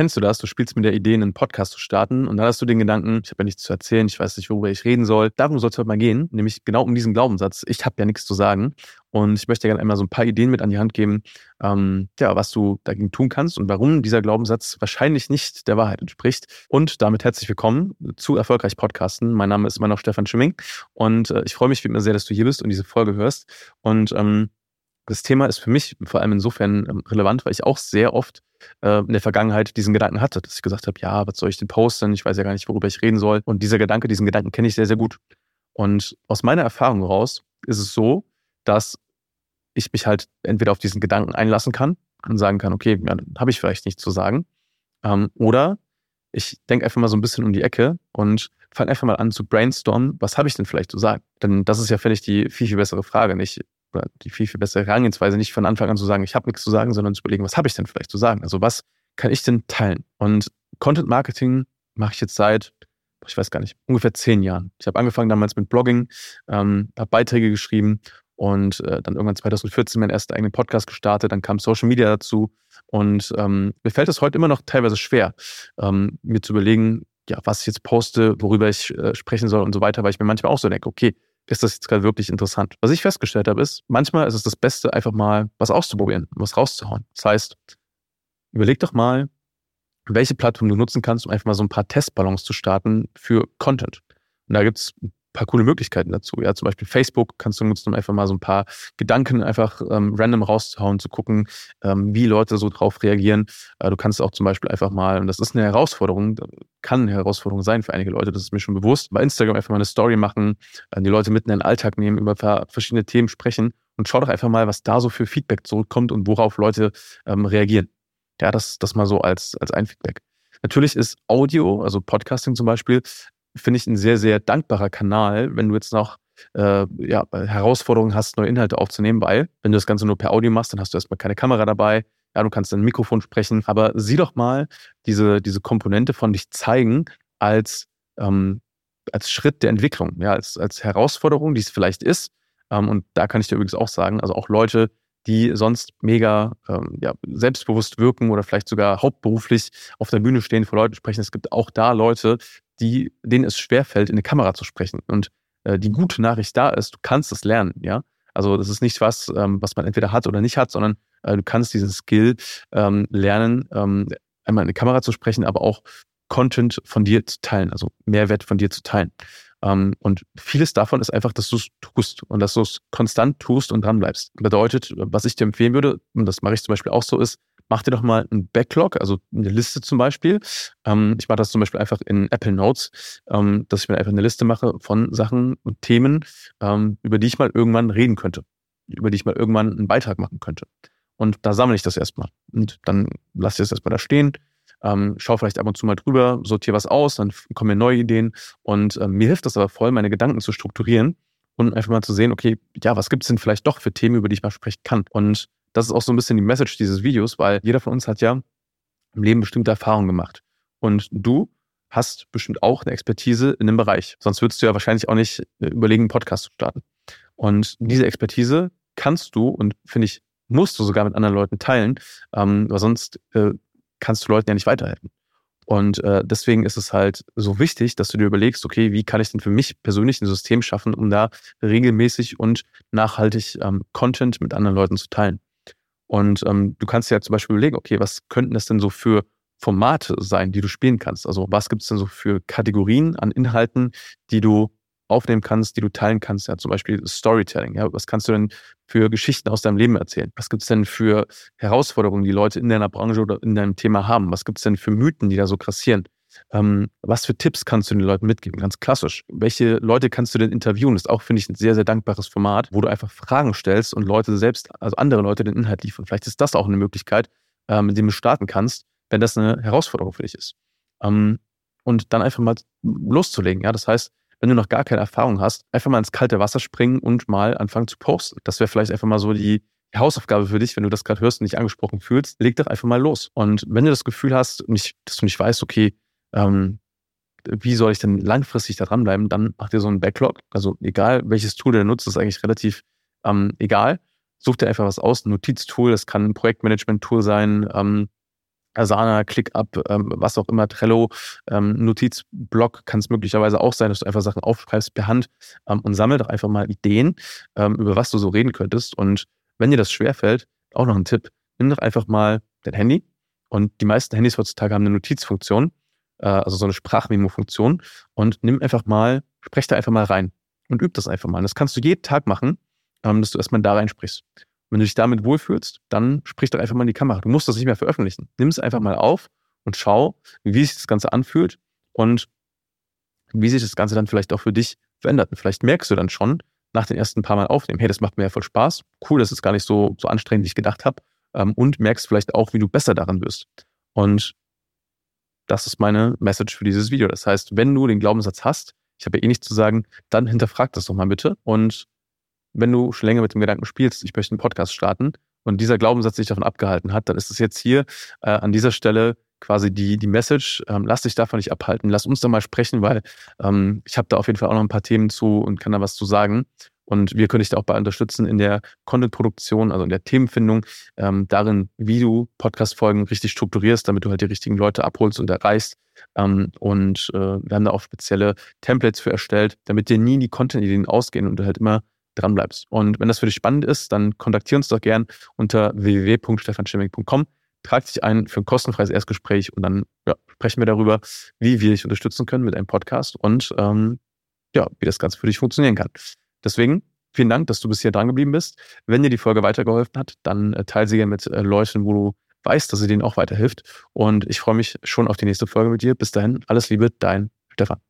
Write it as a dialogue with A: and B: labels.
A: kennst du das? Du spielst mit der Idee, einen Podcast zu starten und dann hast du den Gedanken, ich habe ja nichts zu erzählen, ich weiß nicht, worüber ich reden soll. Darum soll es heute mal gehen, nämlich genau um diesen Glaubenssatz, ich habe ja nichts zu sagen. Und ich möchte dir gerne einmal so ein paar Ideen mit an die Hand geben, ähm, ja, was du dagegen tun kannst und warum dieser Glaubenssatz wahrscheinlich nicht der Wahrheit entspricht. Und damit herzlich willkommen zu Erfolgreich Podcasten. Mein Name ist immer noch Stefan Schimming und äh, ich freue mich wie immer sehr, dass du hier bist und diese Folge hörst. Und ähm, das Thema ist für mich vor allem insofern ähm, relevant, weil ich auch sehr oft äh, in der Vergangenheit diesen Gedanken hatte, dass ich gesagt habe, ja, was soll ich denn posten? Ich weiß ja gar nicht, worüber ich reden soll. Und dieser Gedanke, diesen Gedanken kenne ich sehr, sehr gut. Und aus meiner Erfahrung heraus ist es so, dass ich mich halt entweder auf diesen Gedanken einlassen kann und sagen kann, okay, ja, dann habe ich vielleicht nichts zu sagen. Ähm, oder ich denke einfach mal so ein bisschen um die Ecke und fange einfach mal an zu brainstormen, was habe ich denn vielleicht zu sagen? Denn das ist ja, finde ich, die viel, viel bessere Frage. Nicht, die viel, viel bessere Herangehensweise, nicht von Anfang an zu sagen, ich habe nichts zu sagen, sondern zu überlegen, was habe ich denn vielleicht zu sagen? Also was kann ich denn teilen? Und Content Marketing mache ich jetzt seit, ich weiß gar nicht, ungefähr zehn Jahren. Ich habe angefangen damals mit Blogging, ähm, habe Beiträge geschrieben und äh, dann irgendwann 2014 meinen ersten eigenen Podcast gestartet, dann kam Social Media dazu und ähm, mir fällt es heute immer noch teilweise schwer, ähm, mir zu überlegen, ja, was ich jetzt poste, worüber ich äh, sprechen soll und so weiter, weil ich mir manchmal auch so denke, okay, ist das jetzt gerade wirklich interessant? Was ich festgestellt habe, ist, manchmal ist es das Beste, einfach mal was auszuprobieren, was rauszuhauen. Das heißt, überleg doch mal, welche Plattform du nutzen kannst, um einfach mal so ein paar Testballons zu starten für Content. Und da gibt es paar coole Möglichkeiten dazu. Ja, zum Beispiel Facebook kannst du nutzen, um einfach mal so ein paar Gedanken einfach ähm, random rauszuhauen, zu gucken, ähm, wie Leute so drauf reagieren. Äh, du kannst auch zum Beispiel einfach mal, und das ist eine Herausforderung, kann eine Herausforderung sein für einige Leute, das ist mir schon bewusst, bei Instagram einfach mal eine Story machen, äh, die Leute mitten in den Alltag nehmen, über verschiedene Themen sprechen und schau doch einfach mal, was da so für Feedback zurückkommt und worauf Leute ähm, reagieren. Ja, das, das mal so als, als ein Feedback. Natürlich ist Audio, also Podcasting zum Beispiel, finde ich, ein sehr, sehr dankbarer Kanal, wenn du jetzt noch äh, ja, Herausforderungen hast, neue Inhalte aufzunehmen, weil wenn du das Ganze nur per Audio machst, dann hast du erstmal keine Kamera dabei. Ja, du kannst ein Mikrofon sprechen, aber sieh doch mal diese, diese Komponente von dich zeigen als, ähm, als Schritt der Entwicklung, ja, als, als Herausforderung, die es vielleicht ist. Ähm, und da kann ich dir übrigens auch sagen, also auch Leute, die sonst mega ähm, ja, selbstbewusst wirken oder vielleicht sogar hauptberuflich auf der Bühne stehen, vor Leuten sprechen. Es gibt auch da Leute, die, denen es schwerfällt, in eine Kamera zu sprechen. Und äh, die gute Nachricht da ist, du kannst es lernen, ja. Also das ist nicht was, ähm, was man entweder hat oder nicht hat, sondern äh, du kannst diesen Skill ähm, lernen, ähm, einmal in eine Kamera zu sprechen, aber auch Content von dir zu teilen, also Mehrwert von dir zu teilen. Ähm, und vieles davon ist einfach, dass du es tust und dass du es konstant tust und dran bleibst. Bedeutet, was ich dir empfehlen würde, und das mache ich zum Beispiel auch so, ist, mach dir doch mal einen Backlog, also eine Liste zum Beispiel. Ähm, ich mache das zum Beispiel einfach in Apple Notes, ähm, dass ich mir einfach eine Liste mache von Sachen und Themen, über die ich mal irgendwann reden könnte, über die ich mal irgendwann einen Beitrag machen könnte. Und da sammle ich das erstmal. Und dann lasse ich das erstmal da stehen, ähm, schau vielleicht ab und zu mal drüber, sortiere was aus, dann kommen mir neue Ideen. Und ähm, mir hilft das aber voll, meine Gedanken zu strukturieren und einfach mal zu sehen, okay, ja, was gibt es denn vielleicht doch für Themen, über die ich mal sprechen kann? Und das ist auch so ein bisschen die Message dieses Videos, weil jeder von uns hat ja im Leben bestimmte Erfahrungen gemacht. Und du hast bestimmt auch eine Expertise in dem Bereich. Sonst würdest du ja wahrscheinlich auch nicht äh, überlegen, einen Podcast zu starten. Und diese Expertise kannst du und finde ich, musst du sogar mit anderen Leuten teilen, ähm, weil sonst äh, kannst du Leuten ja nicht weiterhelfen. Und äh, deswegen ist es halt so wichtig, dass du dir überlegst, okay, wie kann ich denn für mich persönlich ein System schaffen, um da regelmäßig und nachhaltig ähm, Content mit anderen Leuten zu teilen. Und ähm, du kannst dir ja zum Beispiel überlegen, okay, was könnten das denn so für Formate sein, die du spielen kannst? Also was gibt es denn so für Kategorien an Inhalten, die du aufnehmen kannst, die du teilen kannst? Ja, zum Beispiel Storytelling. Ja, was kannst du denn für Geschichten aus deinem Leben erzählen? Was gibt es denn für Herausforderungen, die Leute in deiner Branche oder in deinem Thema haben? Was gibt es denn für Mythen, die da so krassieren? Ähm, was für Tipps kannst du den Leuten mitgeben? Ganz klassisch. Welche Leute kannst du denn interviewen? Das ist auch, finde ich, ein sehr, sehr dankbares Format, wo du einfach Fragen stellst und Leute selbst, also andere Leute den Inhalt liefern. Vielleicht ist das auch eine Möglichkeit, ähm, mit dem du starten kannst, wenn das eine Herausforderung für dich ist. Ähm, und dann einfach mal loszulegen. Ja, das heißt, wenn du noch gar keine Erfahrung hast, einfach mal ins kalte Wasser springen und mal anfangen zu posten. Das wäre vielleicht einfach mal so die, Hausaufgabe für dich, wenn du das gerade hörst und dich angesprochen fühlst, leg doch einfach mal los. Und wenn du das Gefühl hast, nicht, dass du nicht weißt, okay, ähm, wie soll ich denn langfristig da dranbleiben, dann mach dir so einen Backlog. Also egal, welches Tool du nutzt, ist eigentlich relativ ähm, egal. Such dir einfach was aus, ein Notiztool, das kann ein Projektmanagement-Tool sein, ähm, Asana, ClickUp, ähm, was auch immer, Trello, ähm, Notizblock kann es möglicherweise auch sein, dass du einfach Sachen aufschreibst per Hand ähm, und sammel doch einfach mal Ideen, ähm, über was du so reden könntest. Und wenn dir das schwerfällt, auch noch ein Tipp, nimm doch einfach mal dein Handy und die meisten Handys heutzutage haben eine Notizfunktion, äh, also so eine Sprachmemo-Funktion und nimm einfach mal, sprech da einfach mal rein und üb das einfach mal. Und das kannst du jeden Tag machen, ähm, dass du erstmal da reinsprichst. Wenn du dich damit wohlfühlst, dann sprich doch einfach mal in die Kamera. Du musst das nicht mehr veröffentlichen. Nimm es einfach mal auf und schau, wie sich das Ganze anfühlt und wie sich das Ganze dann vielleicht auch für dich verändert. Und vielleicht merkst du dann schon nach den ersten paar Mal aufnehmen, hey, das macht mir ja voll Spaß. Cool, das ist gar nicht so, so anstrengend, wie ich gedacht habe. Ähm, und merkst vielleicht auch, wie du besser daran wirst. Und das ist meine Message für dieses Video. Das heißt, wenn du den Glaubenssatz hast, ich habe ja eh nichts zu sagen, dann hinterfrag das doch mal bitte und wenn du schon länger mit dem Gedanken spielst, ich möchte einen Podcast starten und dieser Glaubenssatz dich davon abgehalten hat, dann ist es jetzt hier äh, an dieser Stelle quasi die, die Message, ähm, lass dich davon nicht abhalten, lass uns da mal sprechen, weil ähm, ich habe da auf jeden Fall auch noch ein paar Themen zu und kann da was zu sagen. Und wir können dich da auch bei unterstützen in der Content-Produktion, also in der Themenfindung, ähm, darin, wie du Podcast-Folgen richtig strukturierst, damit du halt die richtigen Leute abholst und erreichst. Ähm, und äh, wir haben da auch spezielle Templates für erstellt, damit dir nie die Content-Ideen ausgehen und du halt immer dran bleibst. Und wenn das für dich spannend ist, dann kontaktiere uns doch gern unter www.stefanschimming.com. Trag dich ein für ein kostenfreies Erstgespräch und dann ja, sprechen wir darüber, wie wir dich unterstützen können mit einem Podcast und ähm, ja, wie das Ganze für dich funktionieren kann. Deswegen vielen Dank, dass du bis hier dran geblieben bist. Wenn dir die Folge weitergeholfen hat, dann äh, teile sie gerne mit äh, Leuten, wo du weißt, dass sie denen auch weiterhilft. Und ich freue mich schon auf die nächste Folge mit dir. Bis dahin, alles Liebe, dein Stefan.